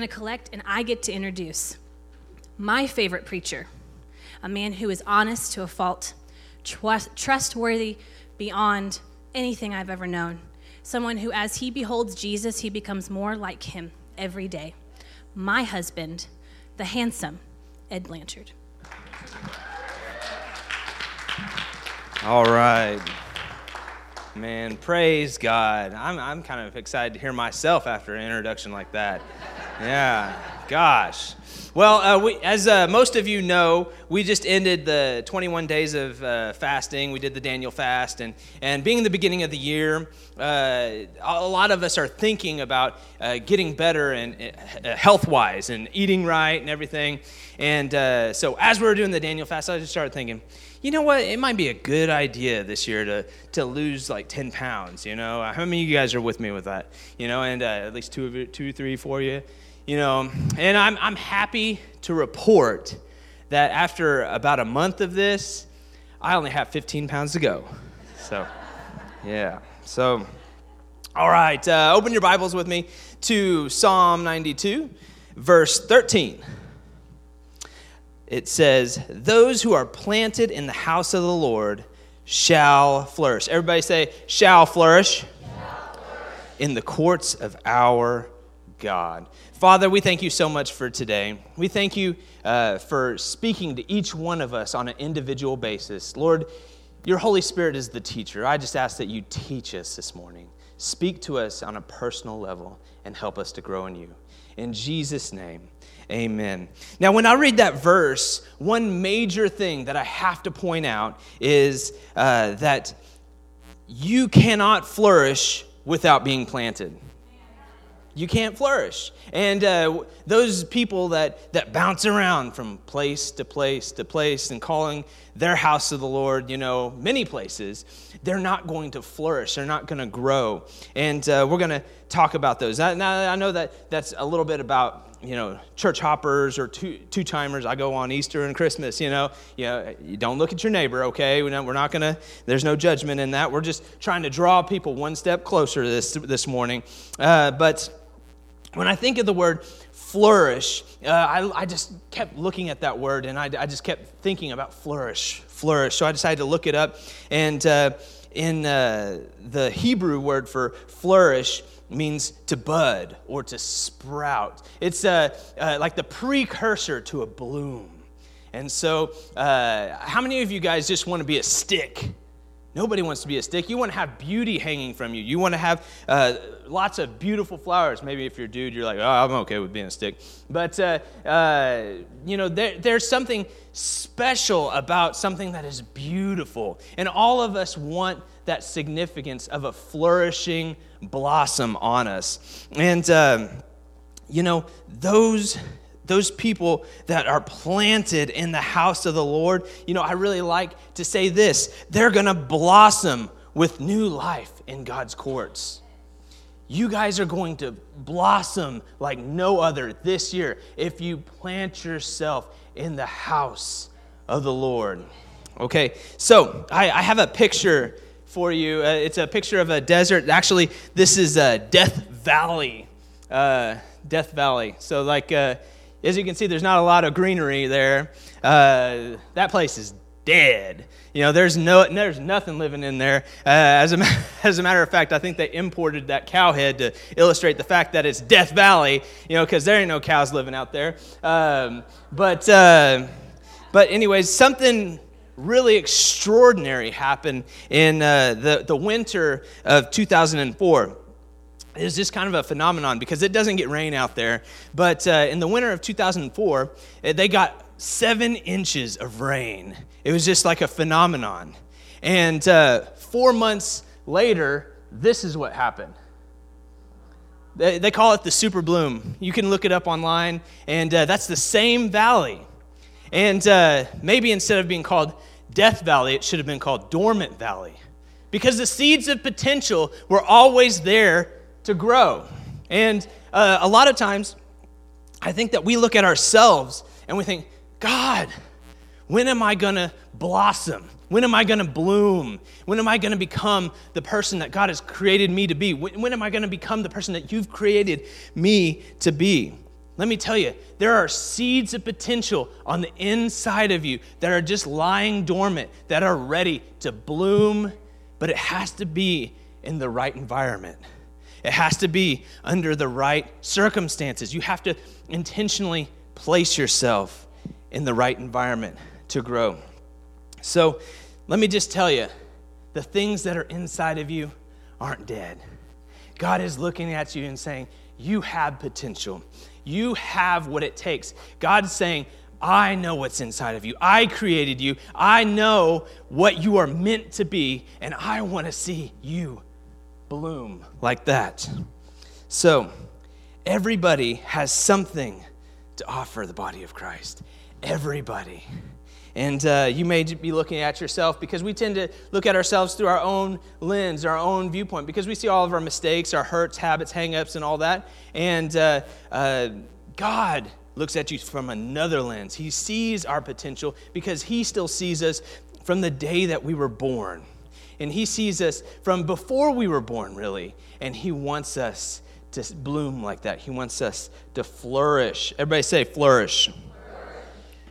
going to collect and I get to introduce my favorite preacher, a man who is honest to a fault, trust, trustworthy beyond anything I've ever known, someone who, as he beholds Jesus, he becomes more like him every day. My husband, the handsome Ed Blanchard. All right. Man, praise God. I'm, I'm kind of excited to hear myself after an introduction like that. Yeah, gosh. Well, uh, we, as uh, most of you know, we just ended the 21 days of uh, fasting. We did the Daniel fast. And, and being in the beginning of the year, uh, a lot of us are thinking about uh, getting better and uh, health wise and eating right and everything. And so as we were doing the Daniel fast, I just started thinking, you know what? It might be a good idea this year to, to lose like 10 pounds, you know? How many of you guys are with me with that? You know, and at least two, of you, two, three, four of you you know, and I'm, I'm happy to report that after about a month of this, I only have 15 pounds to go. So, yeah. So, all right, uh, open your Bibles with me to Psalm 92, verse 13. It says, Those who are planted in the house of the Lord shall flourish. Everybody say, shall flourish, shall flourish. in the courts of our God. Father, we thank you so much for today. We thank you uh, for speaking to each one of us on an individual basis. Lord, your Holy Spirit is the teacher. I just ask that you teach us this morning. Speak to us on a personal level and help us to grow in you. In Jesus' name, amen. Now, when I read that verse, one major thing that I have to point out is uh, that you cannot flourish without being planted you can't flourish. And uh, those people that, that bounce around from place to place to place and calling their house of the Lord, you know, many places, they're not going to flourish. They're not going to grow. And uh, we're going to talk about those. Now, I know that that's a little bit about you know, church hoppers or two, timers. I go on Easter and Christmas, you know. You, know, you don't look at your neighbor, okay? We're not going to, there's no judgment in that. We're just trying to draw people one step closer this, this morning. Uh, but when I think of the word flourish, uh, I, I, just kept looking at that word and I, I, just kept thinking about flourish, flourish. So I decided to look it up. And uh, in uh, the Hebrew word for flourish, means to bud or to sprout. It's uh, uh, like the precursor to a bloom. And so, uh, how many of you guys just want to be a stick? Nobody wants to be a stick. You want to have beauty hanging from you. You want to have uh, lots of beautiful flowers. Maybe if you're a dude, you're like, oh, I'm okay with being a stick. But, uh, uh, you know, there, there's something special about something that is beautiful. And all of us want that significance of a flourishing blossom on us. And, um, you know, those those people that are planted in the house of the Lord, you know, I really like to say this they're going to blossom with new life in God's courts. You guys are going to blossom like no other this year if you plant yourself in the house of the Lord. Okay, so I, I have a picture for you. Uh, it's a picture of a desert. Actually, this is uh, Death Valley. Uh, Death Valley. So, like, uh, as you can see, there's not a lot of greenery there. Uh, that place is dead. You know, there's, no, there's nothing living in there. Uh, as, a, as a matter of fact, I think they imported that cow head to illustrate the fact that it's Death Valley, you know, because there ain't no cows living out there. Um, but, uh, but, anyways, something really extraordinary happened in uh, the, the winter of 2004 is just kind of a phenomenon because it doesn't get rain out there. But uh, in the winter of 2004, eh, they got seven inches of rain. It was just like a phenomenon. And uh, four months later, this is what happened. They, they, call it the super bloom. You can look it up online, and uh, that's the same valley. And uh, maybe instead of being called Death Valley, it should have been called Dormant Valley. Because the seeds of potential were always there to grow. And uh, a lot of times, I think that we look at ourselves and we think, God, when am I going to blossom? When am I going to bloom? When am I going to become the person that God has created me to be? When, when am I going to become the person that you've created me to be? let me tell you, there are seeds of potential on the inside of you that are just lying dormant, that are ready to bloom, but it has to be in the right environment. It has to be under the right circumstances. You have to intentionally place yourself in the right environment to grow. So let me just tell you the things that are inside of you aren't dead. God is looking at you and saying, You have potential. You have what it takes. God's saying, I know what's inside of you. I created you. I know what you are meant to be, and I want to see you bloom like that. So, everybody has something to offer the body of Christ. Everybody. And uh, you may be looking at yourself because we tend to look at ourselves through our own lens, our own viewpoint, because we see all of our mistakes, our hurts, habits, hangups, and all that. And uh, uh, God looks at you from another lens. He sees our potential because He still sees us from the day that we were born. And He sees us from before we were born, really. And He wants us to bloom like that. He wants us to flourish. Everybody say, flourish.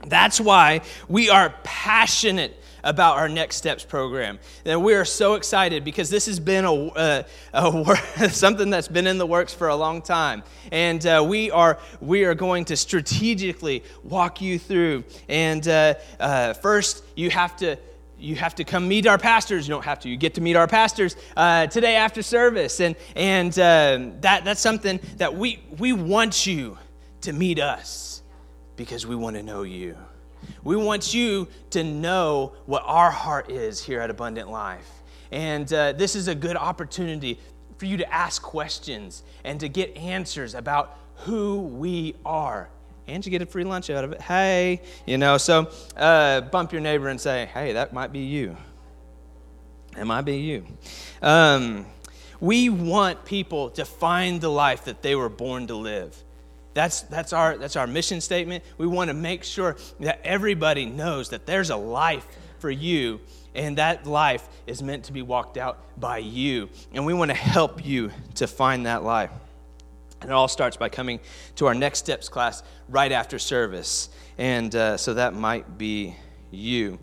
That's why we are passionate about our Next Steps program. And we are so excited because this has been a, a, a something that's been in the works for a long time. And uh, we, are, we are going to strategically walk you through. And uh, uh, first, you have to you have to come meet our pastors. You don't have to. You get to meet our pastors uh, today after service, and and uh, that that's something that we we want you to meet us because we want to know you. We want you to know what our heart is here at Abundant Life. And uh, this is a good opportunity for you to ask questions and to get answers about who we are. And you get a free lunch out of it. Hey, you know, so uh, bump your neighbor and say, hey, that might be you. That might be you. Um, we want people to find the life that they were born to live. That's, that's, our, that's our mission statement. We want to make sure that everybody knows that there's a life for you, and that life is meant to be walked out by you. And we want to help you to find that life. And it all starts by coming to our Next Steps class right after service. And uh, so that might be you.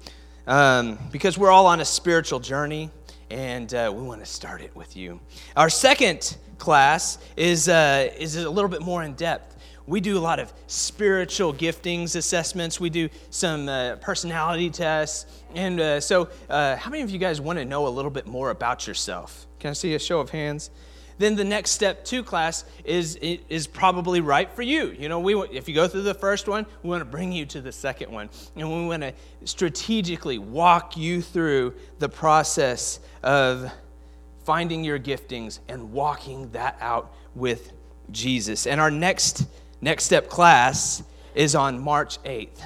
Um, because we're all on a spiritual journey, and uh, we want to start it with you. Our second class is, uh, is a little bit more in depth we do a lot of spiritual giftings assessments. We do some uh, personality tests. And uh, so, uh, how many of you guys want to know a little bit more about yourself? Can I see a show of hands? Then the next step two class is is probably right for you. You know, we if you go through the first one, we want to bring you to the second one, and we want to strategically walk you through the process of finding your giftings and walking that out with Jesus. And our next Next Step class is on March 8th.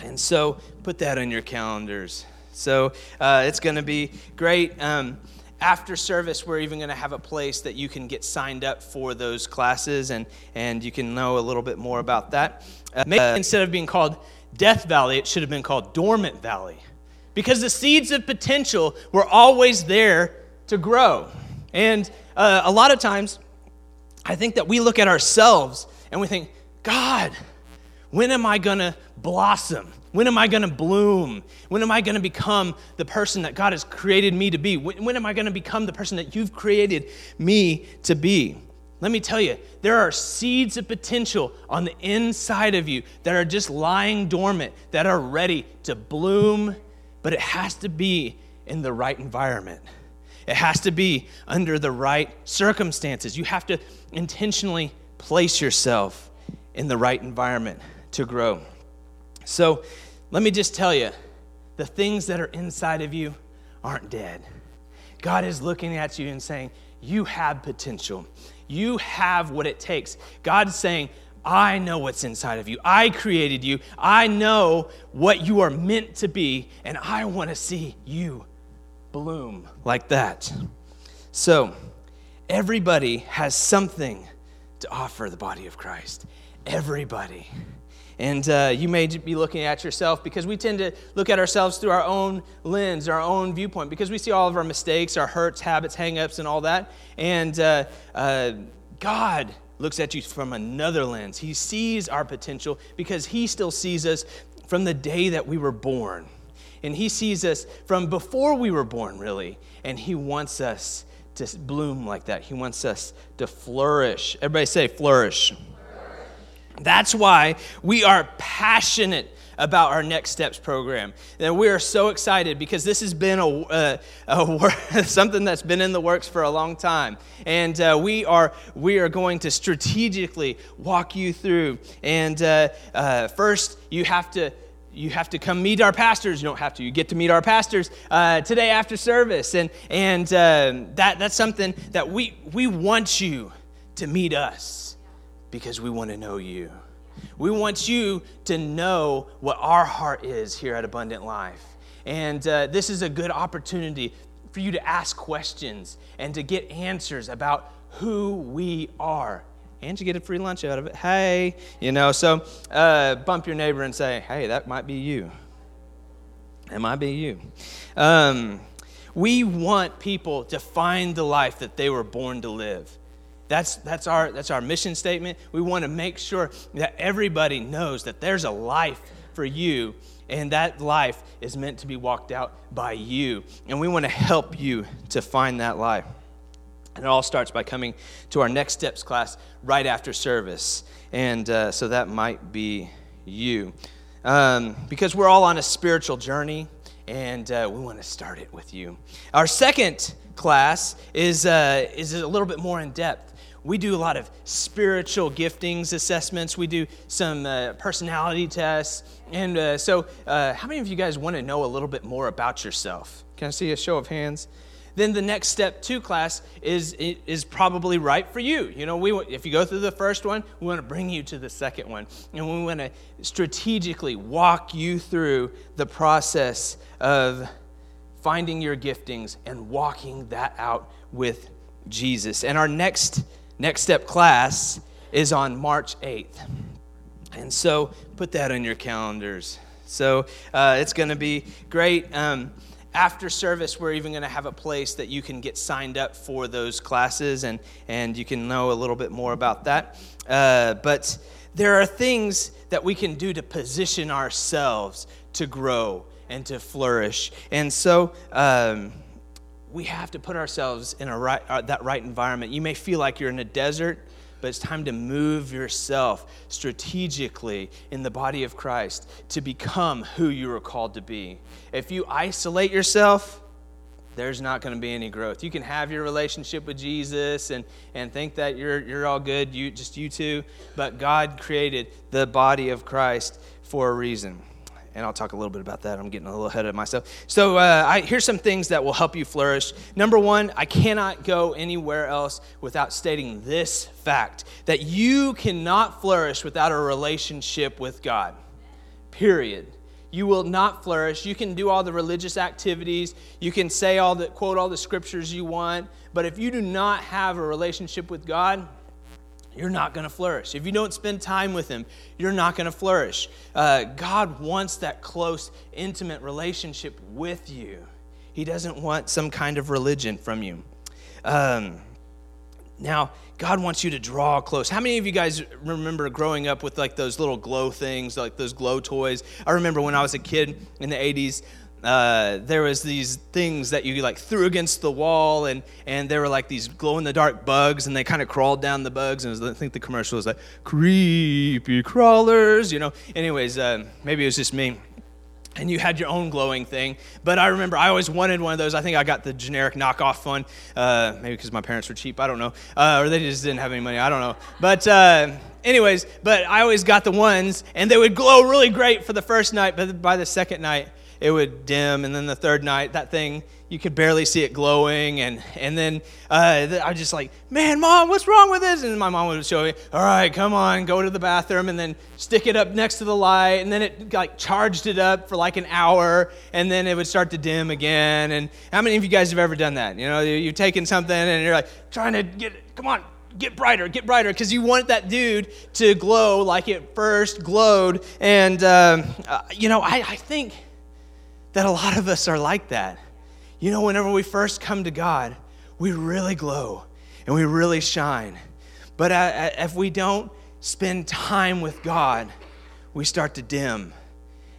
And so put that on your calendars. So uh, it's going to be great. Um, after service, we're even going to have a place that you can get signed up for those classes and, and you can know a little bit more about that. Uh, maybe instead of being called Death Valley, it should have been called Dormant Valley because the seeds of potential were always there to grow. And uh, a lot of times, I think that we look at ourselves and we think, God, when am I going to blossom? When am I going to bloom? When am I going to become the person that God has created me to be? When, when am I going to become the person that you've created me to be? Let me tell you, there are seeds of potential on the inside of you that are just lying dormant, that are ready to bloom, but it has to be in the right environment. It has to be under the right circumstances. You have to intentionally place yourself in the right environment to grow. So let me just tell you the things that are inside of you aren't dead. God is looking at you and saying, You have potential. You have what it takes. God's saying, I know what's inside of you. I created you. I know what you are meant to be, and I want to see you bloom like that. So, everybody has something to offer the body of Christ. Everybody. And uh, you may be looking at yourself because we tend to look at ourselves through our own lens, our own viewpoint, because we see all of our mistakes, our hurts, habits, hangups, and all that. And uh, uh, God looks at you from another lens. He sees our potential because He still sees us from the day that we were born. And He sees us from before we were born, really. And He wants us to bloom like that. He wants us to flourish. Everybody say, flourish. That's why we are passionate about our Next Steps program. And we are so excited because this has been a, a, a something that's been in the works for a long time. And uh, we, are, we are going to strategically walk you through. And uh, uh, first, you have to you have to come meet our pastors. You don't have to. You get to meet our pastors uh, today after service, and and uh, that that's something that we we want you to meet us because we want to know you. We want you to know what our heart is here at Abundant Life. And uh, this is a good opportunity for you to ask questions and to get answers about who we are and to get a free lunch out of it. Hey, you know, so uh, bump your neighbor and say, hey, that might be you. That might be you. Um, we want people to find the life that they were born to live. That's, that's, our, that's our mission statement. We want to make sure that everybody knows that there's a life for you, and that life is meant to be walked out by you. And we want to help you to find that life. And it all starts by coming to our Next Steps class right after service. And uh, so that might be you. Um, because we're all on a spiritual journey, and uh, we want to start it with you. Our second class is, uh, is a little bit more in depth we do a lot of spiritual giftings assessments. We do some uh, personality tests. And uh, so, uh, how many of you guys want to know a little bit more about yourself? Can I see a show of hands? Then the next step two class is, is probably right for you. You know, we, if you go through the first one, we want to bring you to the second one. And we want to strategically walk you through the process of finding your giftings and walking that out with Jesus. And our next Next Step class is on March 8th. And so put that on your calendars. So uh, it's going to be great. Um, after service, we're even going to have a place that you can get signed up for those classes, and, and you can know a little bit more about that. Uh, but there are things that we can do to position ourselves to grow and to flourish. And so, um, we have to put ourselves in a right, uh, that right environment. You may feel like you're in a desert, but it's time to move yourself strategically in the body of Christ to become who you are called to be. If you isolate yourself, there's not going to be any growth. You can have your relationship with Jesus and, and think that you're, you're all good, you, just you two, but God created the body of Christ for a reason and I'll talk a little bit about that. I'm getting a little ahead of myself. So, uh, I, here's some things that will help you flourish. Number one, I cannot go anywhere else without stating this fact that you cannot flourish without a relationship with God. Period. You will not flourish. You can do all the religious activities, you can say all the quote all the scriptures you want, but if you do not have a relationship with God, you're not going to flourish. If you don't spend time with Him, you're not going to flourish. Uh, God wants that close, intimate relationship with you. He doesn't want some kind of religion from you. Um, now, God wants you to draw close. How many of you guys remember growing up with like those little glow things, like those glow toys? I remember when I was a kid in the 80s, uh, there was these things that you like threw against the wall and, and there were like these glow-in-the-dark bugs and they kind of crawled down the bugs and was, i think the commercial was like creepy crawlers you know? Anyways uh, maybe it was just me. And you had your own glowing thing. But i remember i always wanted one of those. I think i got the generic knockoff one. Uh, maybe because my parents were cheap i don't know. Uh, or they just didn't have any money i don't know. But uh, anyways but i always got the ones and they would glow really great for the first night but by the second night it would dim. And then the third night, that thing, you could barely see it glowing. And, and then uh, I was just like, man, mom, what's wrong with this? And my mom would show me, all right, come on, go to the bathroom and then stick it up next to the light. And then it like charged it up for like an hour. And then it would start to dim again. And how many of you guys have ever done that? You know, you've taken something and you're like trying to get it, come on, get brighter, get brighter, because you want that dude to glow like it first glowed. And, um, uh, you know, I, I think that a lot of us are like that. You know, whenever we first come to God, we really glow and we really shine. But uh, if we don't spend time with God, we start to dim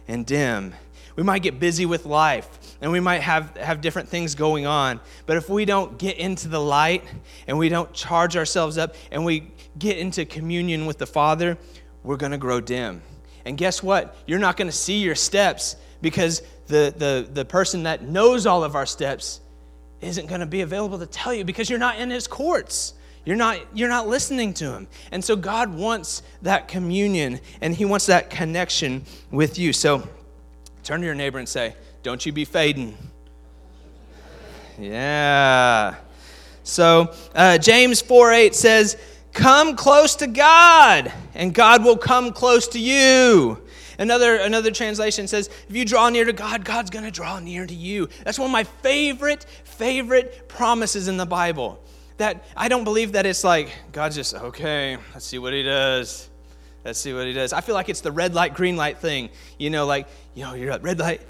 and dim. We might get busy with life and we might have, have different things going on. But if we don't get into the light and we don't charge ourselves up and we get into communion with the Father, we're going to grow dim. And guess what? You're not going to see your steps because the, the, the person that knows all of our steps isn't going to be available to tell you because you're not in his courts. You're not, you're not listening to him. And so God wants that communion and he wants that connection with you. So turn to your neighbor and say, Don't you be fading. Yeah. So uh, James 4 8 says, Come close to God, and God will come close to you. Another, another translation says, if you draw near to God, God's going to draw near to you. That's one of my favorite, favorite promises in the Bible. That I don't believe that it's like, God's just, okay, let's see what he does. Let's see what he does. I feel like it's the red light, green light thing. You know, like, you know, you're at red light,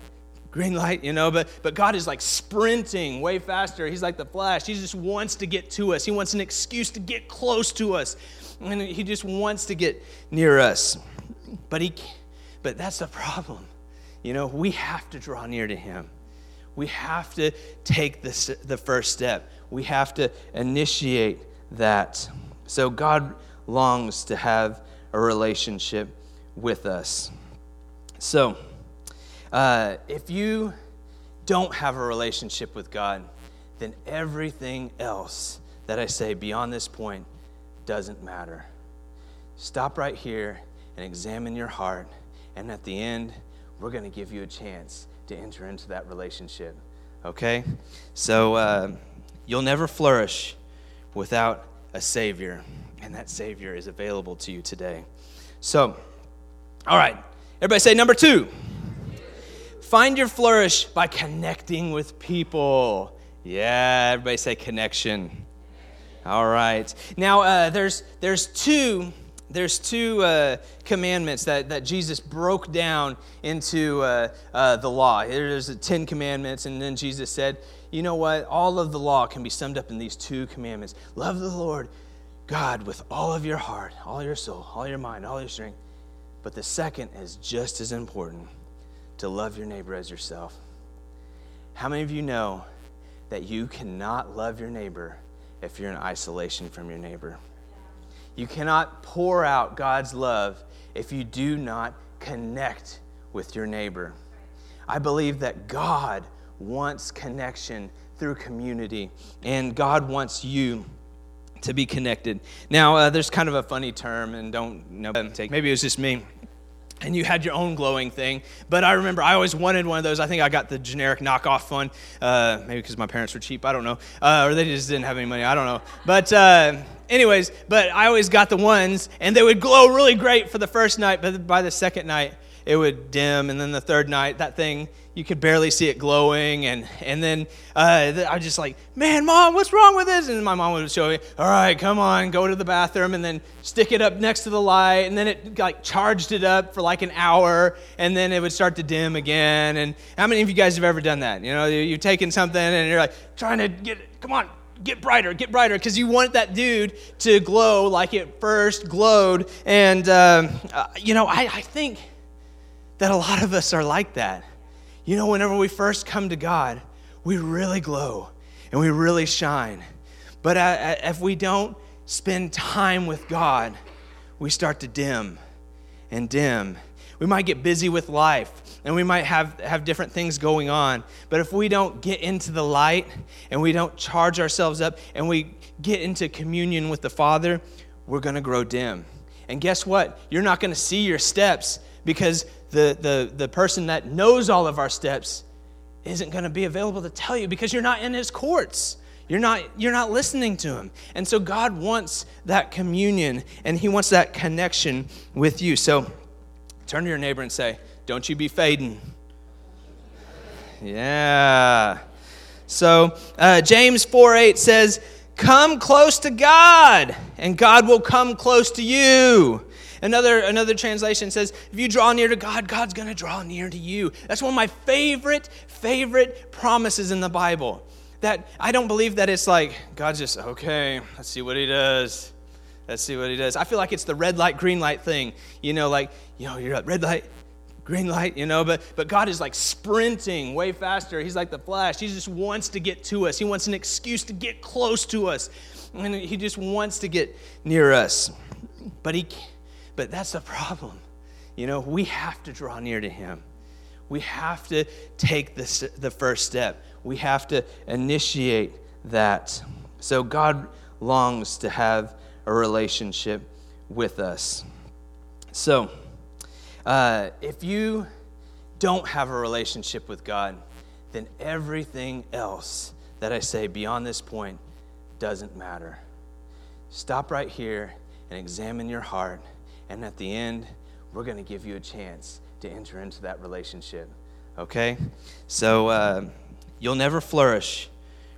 green light, you know, but, but God is like sprinting way faster. He's like the flash. He just wants to get to us. He wants an excuse to get close to us. And he just wants to get near us. But he but that's the problem. You know, we have to draw near to Him. We have to take the, the first step. We have to initiate that. So God longs to have a relationship with us. So, uh, if you don't have a relationship with God, then everything else that I say beyond this point doesn't matter. Stop right here and examine your heart and at the end, we're going to give you a chance to enter into that relationship. Okay? So uh, you'll never flourish without a Savior, and that Savior is available to you today. So, all right, everybody say number two. Find your flourish by connecting with people. Yeah, everybody say connection. All right. Now, uh, there's, there's two there's two uh, commandments that, that Jesus broke down into uh, uh, the law. There's the Ten Commandments, and then Jesus said, You know what? All of the law can be summed up in these two commandments love the Lord God with all of your heart, all your soul, all your mind, all your strength. But the second is just as important to love your neighbor as yourself. How many of you know that you cannot love your neighbor if you're in isolation from your neighbor? You cannot pour out God's love if you do not connect with your neighbor. I believe that God wants connection through community, and God wants you to be connected. Now, uh, there's kind of a funny term, and don't know, take maybe it was just me and you had your own glowing thing. But I remember I always wanted one of those. I think I got the generic knockoff one, uh, maybe because my parents were cheap. I don't know, uh, or they just didn't have any money. I don't know. But uh, anyways, but I always got the ones, and they would glow really great for the first night, but by the second night, it would dim, and then the third night, that thing you could barely see it glowing, and and then uh, I was just like, man, mom, what's wrong with this? And my mom would show me, all right, come on, go to the bathroom, and then stick it up next to the light, and then it like charged it up for like an hour, and then it would start to dim again. And how many of you guys have ever done that? You know, you've taken something and you're like trying to get, it, come on, get brighter, get brighter, because you want that dude to glow like it first glowed. And, um, uh, you know, I, I think that a lot of us are like that. You know, whenever we first come to God, we really glow and we really shine. But uh, uh, if we don't spend time with God, we start to dim and dim. We might get busy with life and we might have, have different things going on. But if we don't get into the light and we don't charge ourselves up and we get into communion with the Father, we're going to grow dim. And guess what? You're not going to see your steps because the, the, the person that knows all of our steps isn't going to be available to tell you because you're not in his courts. You're not, you're not listening to him. And so God wants that communion and he wants that connection with you. So turn to your neighbor and say, Don't you be fading. Yeah. So uh, James 4 8 says, Come close to God, and God will come close to you. Another, another translation says, if you draw near to God, God's going to draw near to you. That's one of my favorite, favorite promises in the Bible. That I don't believe that it's like, God's just, okay, let's see what he does. Let's see what he does. I feel like it's the red light, green light thing. You know, like, you know, you're at red light, green light, you know, but, but God is like sprinting way faster. He's like the flash. He just wants to get to us, He wants an excuse to get close to us. And He just wants to get near us. But, he, but that's the problem. You know, we have to draw near to Him. We have to take this, the first step. We have to initiate that. So God longs to have a relationship with us. So, uh, if you don't have a relationship with God, then everything else that I say beyond this point doesn't matter. Stop right here and examine your heart. And at the end, we're going to give you a chance to enter into that relationship. Okay? So uh, you'll never flourish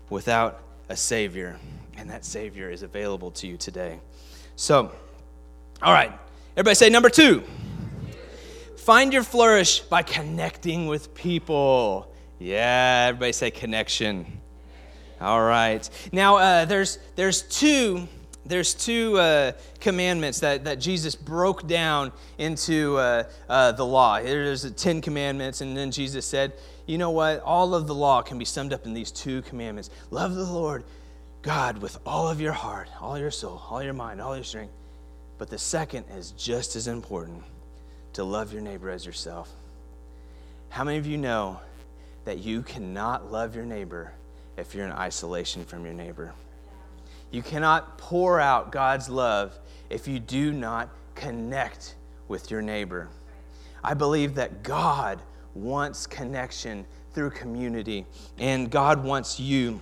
without a Savior, and that Savior is available to you today. So, all right, everybody say number two. Find your flourish by connecting with people. Yeah, everybody say connection. All right. Now, uh, there's, there's two, there's two uh, commandments that, that Jesus broke down into uh, uh the law. There's the Ten Commandments, and then Jesus said, you know what? All of the law can be summed up in these two commandments love the Lord God with all of your heart, all your soul, all your mind, all your strength. But the second is just as important to love your neighbor as yourself. How many of you know that you cannot love your neighbor if you're in isolation from your neighbor? You cannot pour out God's love if you do not connect with your neighbor. I believe that God wants connection through community, and God wants you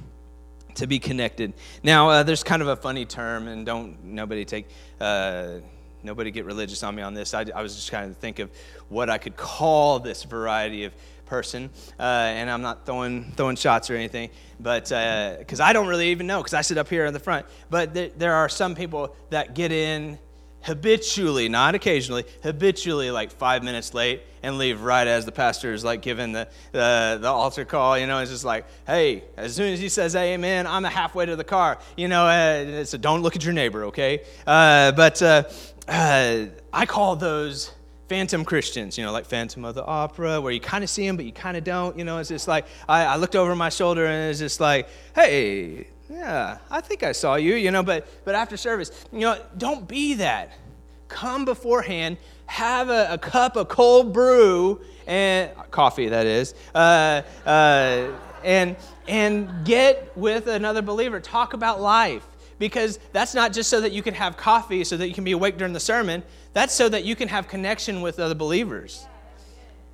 to be connected. Now, uh, there's kind of a funny term, and don't nobody take. Uh, nobody get religious on me on this. I, I was just kind of think of what I could call this variety of person, uh, and I'm not throwing throwing shots or anything, but because uh, I don't really even know, because I sit up here in the front. But there, there are some people that get in habitually, not occasionally, habitually like five minutes late and leave right as the pastor is like giving the, the, the altar call. You know, it's just like, hey, as soon as he says amen, I'm halfway to the car. You know, uh, so don't look at your neighbor, okay? Uh, but uh, uh, I call those phantom Christians, you know, like Phantom of the Opera, where you kind of see them, but you kind of don't. You know, it's just like, I, I looked over my shoulder and it's just like, hey, yeah, I think I saw you, you know, but, but after service, you know, don't be that. Come beforehand, have a, a cup of cold brew and coffee, that is, uh, uh, and, and get with another believer. Talk about life because that's not just so that you can have coffee so that you can be awake during the sermon, that's so that you can have connection with other believers.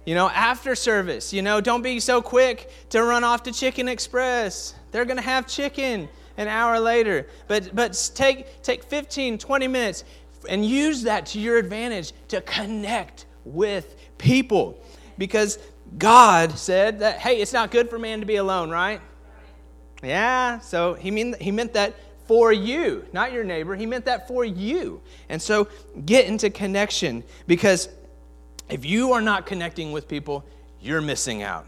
You know, after service, you know, don't be so quick to run off to Chicken Express. They're going to have chicken an hour later. But, but take, take 15, 20 minutes and use that to your advantage to connect with people. Because God said that, hey, it's not good for man to be alone, right? Yeah, so he, mean, he meant that for you, not your neighbor. He meant that for you. And so get into connection because if you are not connecting with people, you're missing out.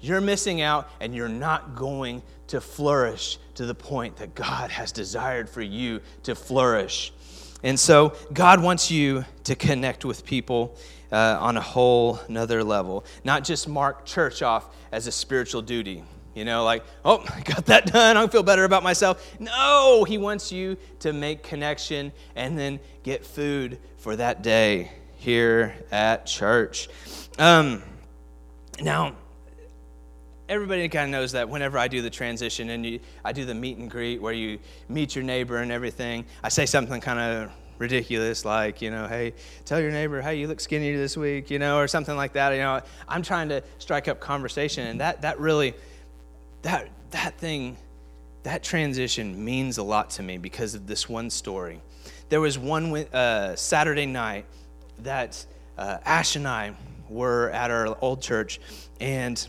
You're missing out and you're not going to flourish to the point that God has desired for you to flourish. And so God wants you to connect with people uh, on a whole another level, not just mark church off as a spiritual duty. You know, like, oh, I got that done. I feel better about myself. No, he wants you to make connection and then get food for that day here at church. Um, now, everybody kind of knows that whenever I do the transition and you, I do the meet and greet where you meet your neighbor and everything, I say something kind of ridiculous like, you know, hey, tell your neighbor, hey, you look skinny this week, you know, or something like that. You know, I'm trying to strike up conversation, and that that really that, that thing, that transition means a lot to me because of this one story. There was one uh, Saturday night that uh, Ash and I were at our old church, and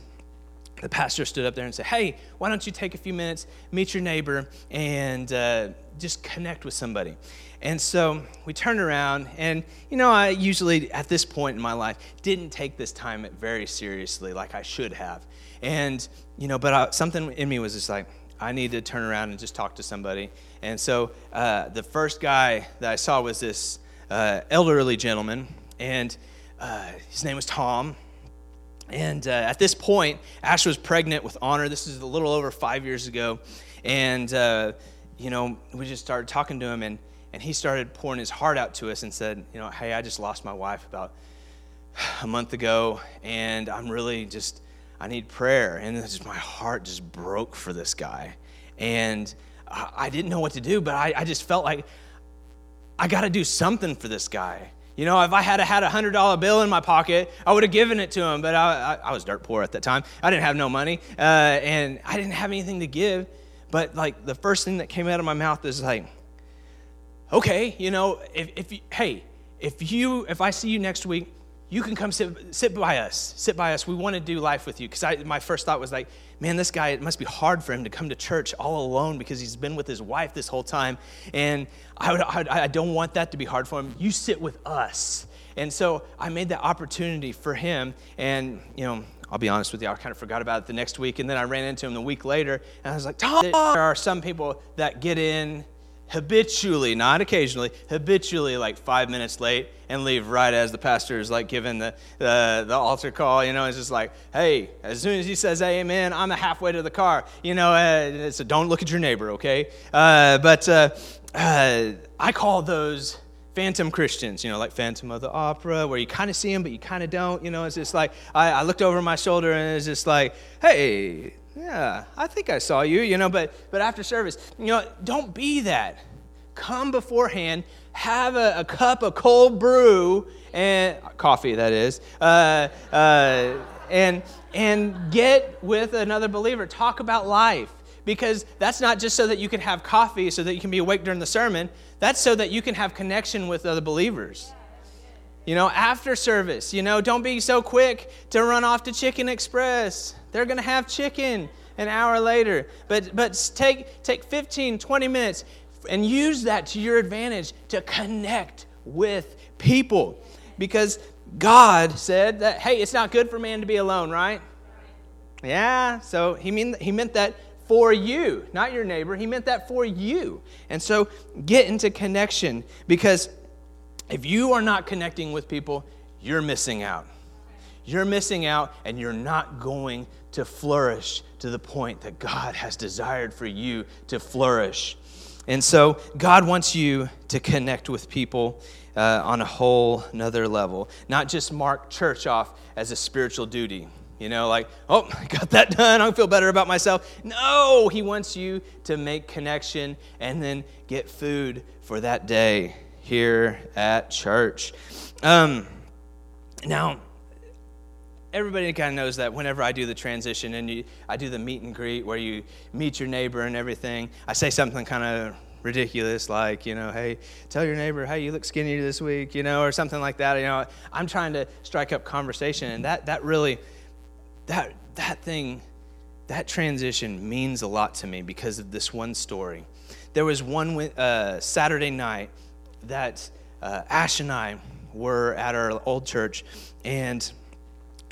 the pastor stood up there and said, Hey, why don't you take a few minutes, meet your neighbor, and uh, just connect with somebody? And so we turned around, and you know, I usually at this point in my life didn't take this time very seriously like I should have. And, you know, but I, something in me was just like, I need to turn around and just talk to somebody. And so uh, the first guy that I saw was this uh, elderly gentleman, and uh, his name was Tom. And uh, at this point, Ash was pregnant with Honor. This is a little over five years ago. And, uh, you know, we just started talking to him, and, and he started pouring his heart out to us and said, you know, hey, I just lost my wife about a month ago, and I'm really just, I need prayer. And just, my heart just broke for this guy. And I, didn't know what to do, but I, I just felt like I got to do something for this guy. You know, if I had had a hundred dollar bill in my pocket, I would have given it to him. But I, I, I, was dirt poor at that time. I didn't have no money, uh, and I didn't have anything to give. But like the first thing that came out of my mouth is like, okay, you know, if, if you, hey, if you, if I see you next week, you can come sit, sit by us. Sit by us. We want to do life with you. Because my first thought was like, man, this guy, it must be hard for him to come to church all alone because he's been with his wife this whole time. And I, would, I, I don't want that to be hard for him. You sit with us. And so I made that opportunity for him. And, you know, I'll be honest with you, I kind of forgot about it the next week. And then I ran into him the week later. And I was like, Tom, there are some people that get in habitually, not occasionally, habitually like five minutes late and leave right as the pastor is like giving the, the, the altar call. You know, it's just like, hey, as soon as he says amen, I'm halfway to the car. You know, uh, so don't look at your neighbor, okay? Uh, but uh, uh, I call those phantom Christians, you know, like Phantom of the Opera, where you kind of see them, but you kind of don't. You know, it's just like, I, I looked over my shoulder and it's just like, hey, yeah, I think I saw you, you know, but, but after service, you know, don't be that. Come beforehand, have a, a cup of cold brew and coffee, that is, uh, uh, and, and get with another believer. Talk about life because that's not just so that you can have coffee so that you can be awake during the sermon, that's so that you can have connection with other believers. You know, after service, you know, don't be so quick to run off to Chicken Express. They're going to have chicken an hour later. But, but take, take 15, 20 minutes and use that to your advantage to connect with people. Because God said that, hey, it's not good for man to be alone, right? Yeah, so he, mean, he meant that for you, not your neighbor. He meant that for you. And so get into connection because if you are not connecting with people, you're missing out. You're missing out and you're not going to flourish to the point that God has desired for you to flourish. And so, God wants you to connect with people uh, on a whole another level, not just mark church off as a spiritual duty. You know, like, oh, I got that done. I feel better about myself. No, He wants you to make connection and then get food for that day here at church. Um, now, everybody kind of knows that whenever I do the transition and you, I do the meet and greet where you meet your neighbor and everything, I say something kind of ridiculous like, you know, hey, tell your neighbor, hey, you look skinny this week, you know, or something like that. You know, I'm trying to strike up conversation, and that that really, that that thing, that transition means a lot to me because of this one story. There was one uh, Saturday night that uh, Ash and I were at our old church, and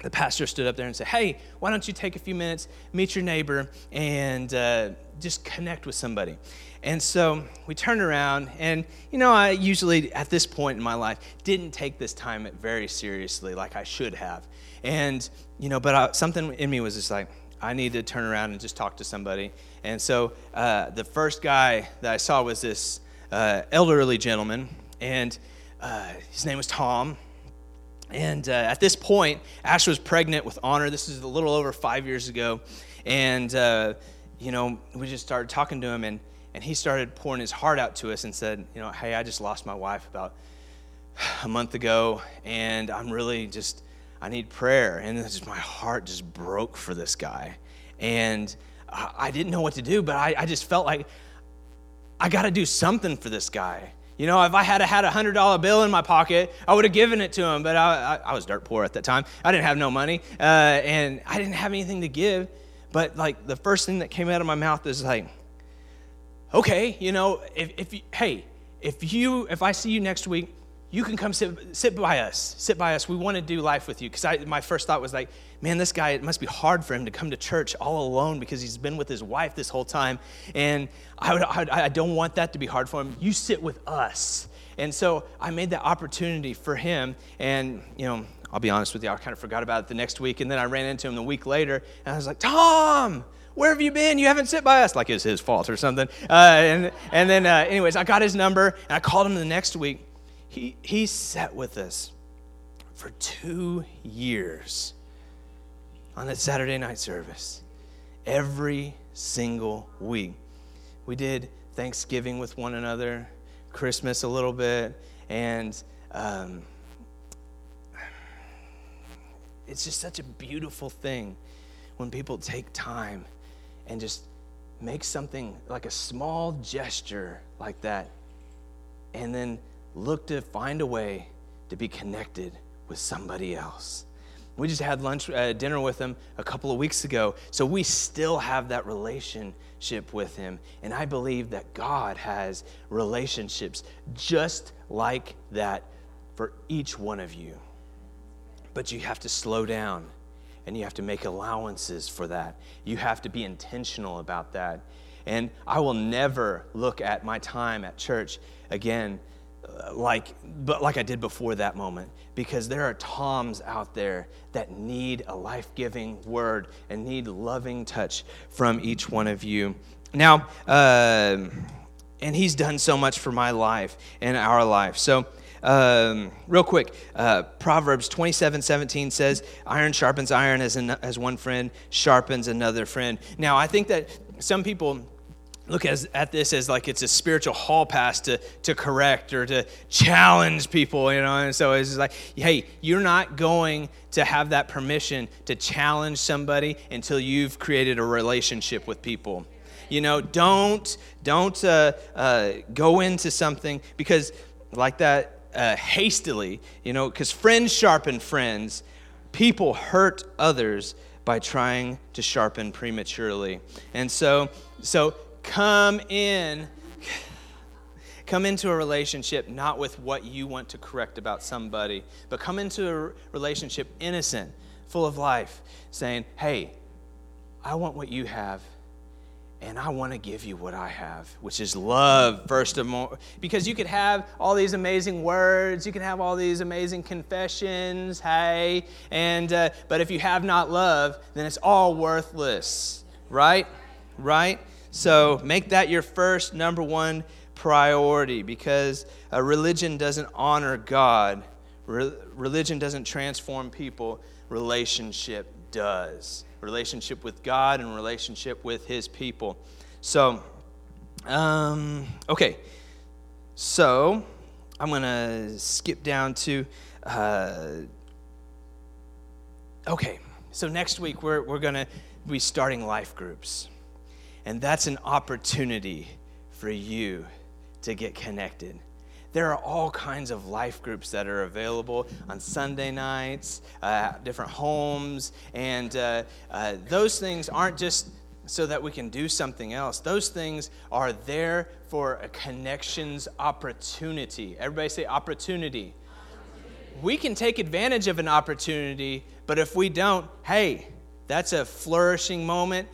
the pastor stood up there and said, Hey, why don't you take a few minutes, meet your neighbor, and uh, just connect with somebody? And so we turned around, and you know, I usually at this point in my life didn't take this time very seriously like I should have. And, you know, but I, something in me was just like, I need to turn around and just talk to somebody. And so uh, the first guy that I saw was this uh, elderly gentleman, and uh, his name was Tom. And uh, at this point, Ash was pregnant with Honor. This is a little over five years ago. And, uh, you know, we just started talking to him, and, and he started pouring his heart out to us and said, you know, hey, I just lost my wife about a month ago, and I'm really just, I need prayer. And just, my heart just broke for this guy. And I didn't know what to do, but I, I just felt like I got to do something for this guy. You know, if I had had a hundred dollar bill in my pocket, I would have given it to him. But I, I, I, was dirt poor at that time. I didn't have no money, uh, and I didn't have anything to give. But like the first thing that came out of my mouth is like, okay, you know, if, if you, hey, if you if I see you next week, you can come sit, sit by us. Sit by us. We want to do life with you. Because my first thought was like, man, this guy, it must be hard for him to come to church all alone because he's been with his wife this whole time. And I, would, I, I don't want that to be hard for him. You sit with us. And so I made that opportunity for him. And, you know, I'll be honest with you, I kind of forgot about it the next week. And then I ran into him the week later. And I was like, Tom, where have you been? You haven't sit by us. Like it's his fault or something. Uh, and, and then, uh, anyways, I got his number and I called him the next week. He, he sat with us for two years on that Saturday night service every single week. We did Thanksgiving with one another, Christmas a little bit, and um, it's just such a beautiful thing when people take time and just make something like a small gesture like that and then look to find a way to be connected with somebody else. We just had lunch, uh, dinner with him a couple of weeks ago, so we still have that relationship with him. And I believe that God has relationships just like that for each one of you. But you have to slow down and you have to make allowances for that. You have to be intentional about that. And I will never look at my time at church again like but like I did before that moment because there are toms out there that need a life-giving word and need loving touch from each one of you. Now, uh, and he's done so much for my life and our life. So um, real quick, uh, Proverbs 27 17 says, Iron sharpens iron as, an, as one friend sharpens another friend. Now, I think that some people look as, at this as like it's a spiritual hall pass to, to correct or to challenge people, you know. And so it's like, hey, you're not going to have that permission to challenge somebody until you've created a relationship with people. You know, don't don't uh, uh, go into something because like that uh, hastily. You know, because friends sharpen friends. People hurt others by trying to sharpen prematurely, and so so come in come into a relationship not with what you want to correct about somebody but come into a relationship innocent full of life saying hey i want what you have and I want to give you what I have, which is love, first of all. Because you could have all these amazing words, you can have all these amazing confessions, hey, and uh, but if you have not love, then it's all worthless, right? Right? So make that your first, number one priority because a religion doesn't honor God, Re- religion doesn't transform people, relationship does. Relationship with God and relationship with His people. So, um, okay. So, I'm going to skip down to. Uh, okay. So, next week, we're, we're going to be starting life groups. And that's an opportunity for you to get connected. There are all kinds of life groups that are available on Sunday nights, uh, different homes, and uh, uh, those things aren't just so that we can do something else. Those things are there for a connections opportunity. Everybody say opportunity. opportunity. We can take advantage of an opportunity, but if we don't, hey, that's a flourishing moment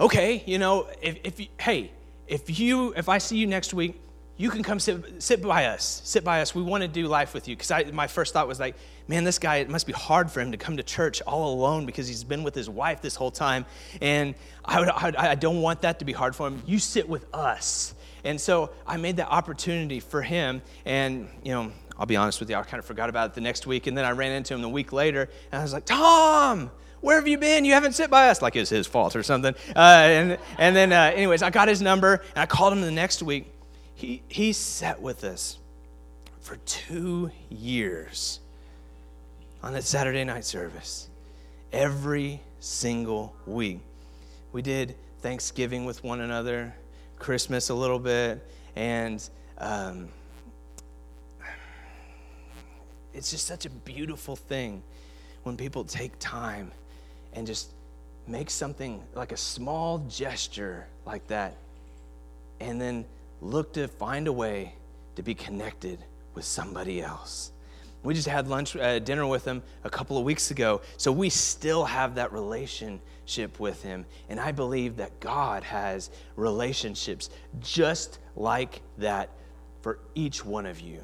okay, you know, if, if you, hey, if you, if I see you next week, you can come sit, sit by us. Sit by us. We want to do life with you. Because my first thought was like, man, this guy, it must be hard for him to come to church all alone because he's been with his wife this whole time. And I, would, I, I don't want that to be hard for him. You sit with us. And so I made that opportunity for him. And, you know, I'll be honest with you, I kind of forgot about it the next week. And then I ran into him the week later. And I was like, Tom, where have you been? You haven't sit by us. Like it's his fault or something. Uh, and, and then, uh, anyways, I got his number and I called him the next week. He, he sat with us for two years on that Saturday night service every single week. We did Thanksgiving with one another, Christmas a little bit, and um, it's just such a beautiful thing when people take time and just make something like a small gesture like that and then look to find a way to be connected with somebody else. We just had lunch, uh, dinner with him a couple of weeks ago. So we still have that relationship with him. And I believe that God has relationships just like that for each one of you.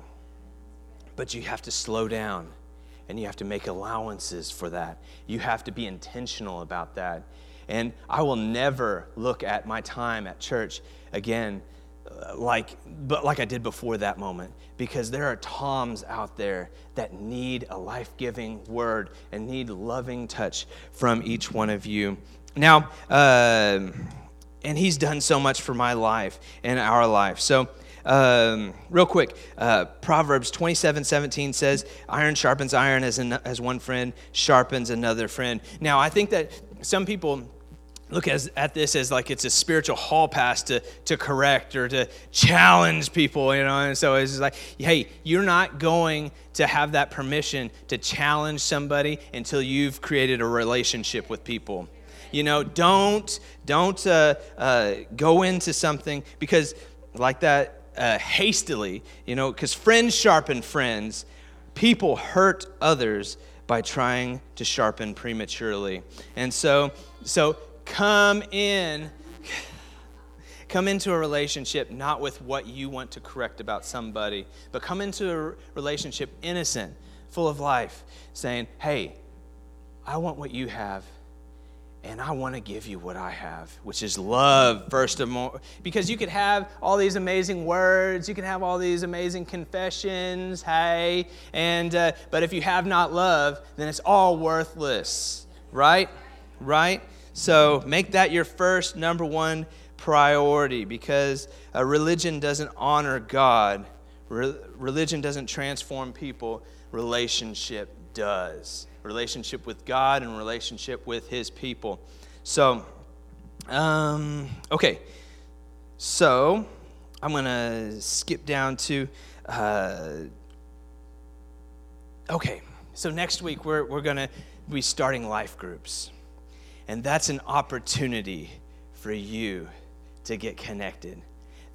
But you have to slow down and you have to make allowances for that. You have to be intentional about that. And I will never look at my time at church again like but like I did before that moment because there are toms out there that need a life-giving word and need loving touch from each one of you. Now, uh, and he's done so much for my life and our life. So, um, real quick, uh, Proverbs 27 17 says, Iron sharpens iron as, an, as one friend sharpens another friend. Now, I think that some people look as, at this as like it's a spiritual hall pass to, to correct or to challenge people, you know. And so it's like, hey, you're not going to have that permission to challenge somebody until you've created a relationship with people. You know, don't don't uh, uh, go into something because like that uh, hastily. You know, because friends sharpen friends. People hurt others by trying to sharpen prematurely, and so so come in come into a relationship not with what you want to correct about somebody but come into a relationship innocent full of life saying hey i want what you have and I want to give you what I have, which is love, first of all. Because you could have all these amazing words, you can have all these amazing confessions, hey, and uh, but if you have not love, then it's all worthless, right? Right? So make that your first, number one priority because a religion doesn't honor God, Re- religion doesn't transform people, relationship does. Relationship with God and relationship with His people. So, um, okay. So, I'm going to skip down to. Uh, okay. So, next week, we're, we're going to be starting life groups. And that's an opportunity for you to get connected.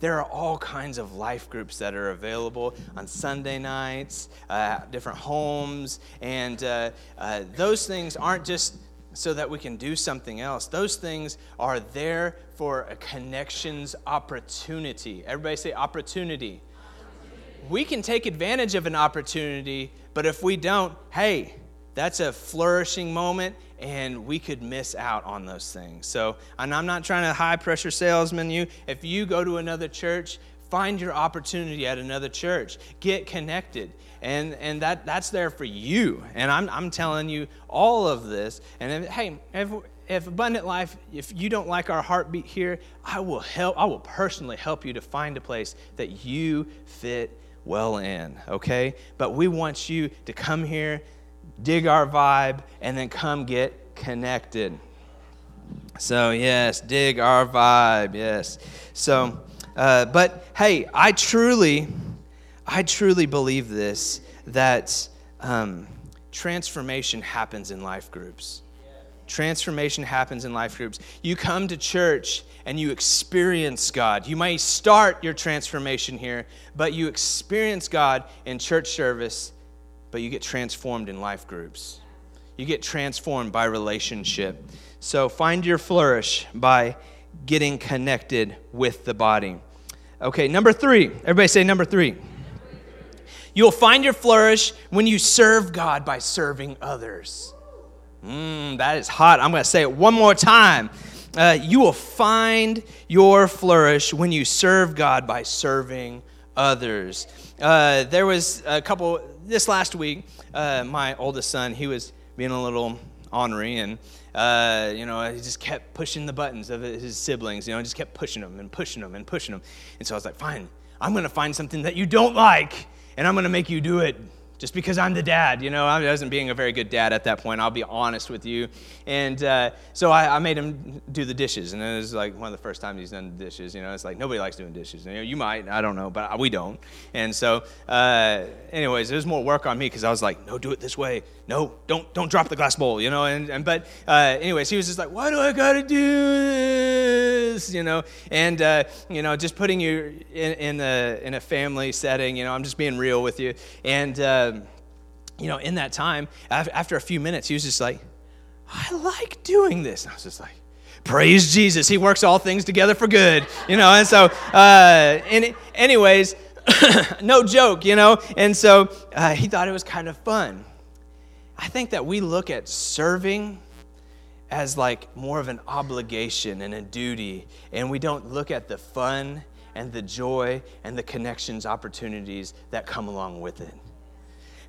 There are all kinds of life groups that are available on Sunday nights, uh, different homes, and uh, uh, those things aren't just so that we can do something else. Those things are there for a connections opportunity. Everybody say opportunity. opportunity. We can take advantage of an opportunity, but if we don't, hey, that's a flourishing moment and we could miss out on those things. So, and I'm not trying to high pressure salesman you. If you go to another church, find your opportunity at another church. Get connected. And, and that, that's there for you. And I'm, I'm telling you all of this. And if, hey, if, if Abundant Life, if you don't like our heartbeat here, I will help, I will personally help you to find a place that you fit well in, okay? But we want you to come here dig our vibe, and then come get connected. So, yes, dig our vibe, yes. So, uh, but hey, I truly, I truly believe this that um, transformation happens in life groups. Transformation happens in life groups. You come to church and you experience God. You may start your transformation here, but you experience God in church service but you get transformed in life groups. You get transformed by relationship. So find your flourish by getting connected with the body. Okay, number three. Everybody say number three. You'll find your flourish when you serve God by serving others. Mm, that is hot. I'm going to say it one more time. Uh, you will find your flourish when you serve God by serving others. Uh, there was a couple this last week, uh, my oldest son, he was being a little ornery and uh, you know, he just kept pushing the buttons of his siblings, you know, just kept pushing them and pushing them and pushing them. And so I was like, fine, I'm going to find something that you don't like and I'm going to make you do it just because I'm the dad. You know, I wasn't being a very good dad at that point. I'll be honest with you. And uh, so I, I, made him do the dishes, and it was like one of the first times he's done the dishes. You know, it's like nobody likes doing dishes. You, know, you might, I don't know, but we don't. And so, uh, anyways, it was more work on me because I was like, no, do it this way. No, don't don't drop the glass bowl. You know, and, and but uh, anyways, he was just like, why do I gotta do this? You know, and uh, you know, just putting you in, in a in a family setting. You know, I'm just being real with you, and. You know, in that time, after a few minutes, he was just like, I like doing this. And I was just like, praise Jesus. He works all things together for good, you know. And so, uh, and anyways, no joke, you know. And so uh, he thought it was kind of fun. I think that we look at serving as like more of an obligation and a duty, and we don't look at the fun and the joy and the connections opportunities that come along with it.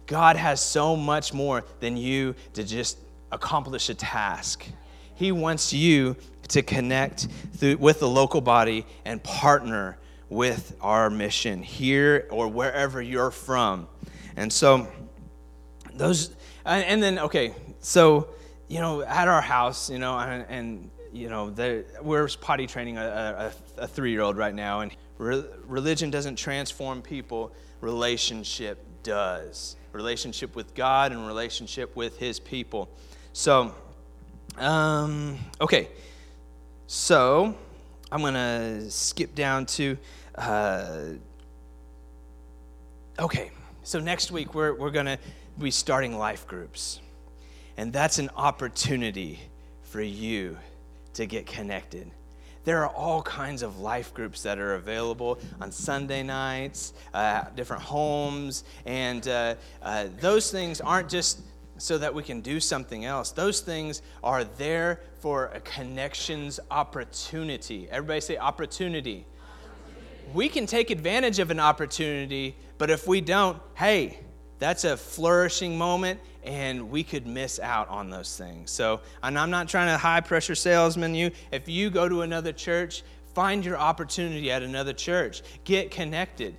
God has so much more than you to just accomplish a task. He wants you to connect through, with the local body and partner with our mission here or wherever you're from. And so, those, and then, okay, so, you know, at our house, you know, and, and you know, we're potty training a, a, a three year old right now, and re- religion doesn't transform people, relationship does relationship with God and relationship with His people. So, um, okay, so I'm going to skip down to. Uh, okay, so next week we're, we're going to be starting life groups. And that's an opportunity for you to get connected. There are all kinds of life groups that are available on Sunday nights, uh, different homes, and uh, uh, those things aren't just so that we can do something else. Those things are there for a connections opportunity. Everybody say opportunity. opportunity. We can take advantage of an opportunity, but if we don't, hey, that's a flourishing moment and we could miss out on those things. So, and I'm not trying to high pressure salesman you. If you go to another church, find your opportunity at another church, get connected.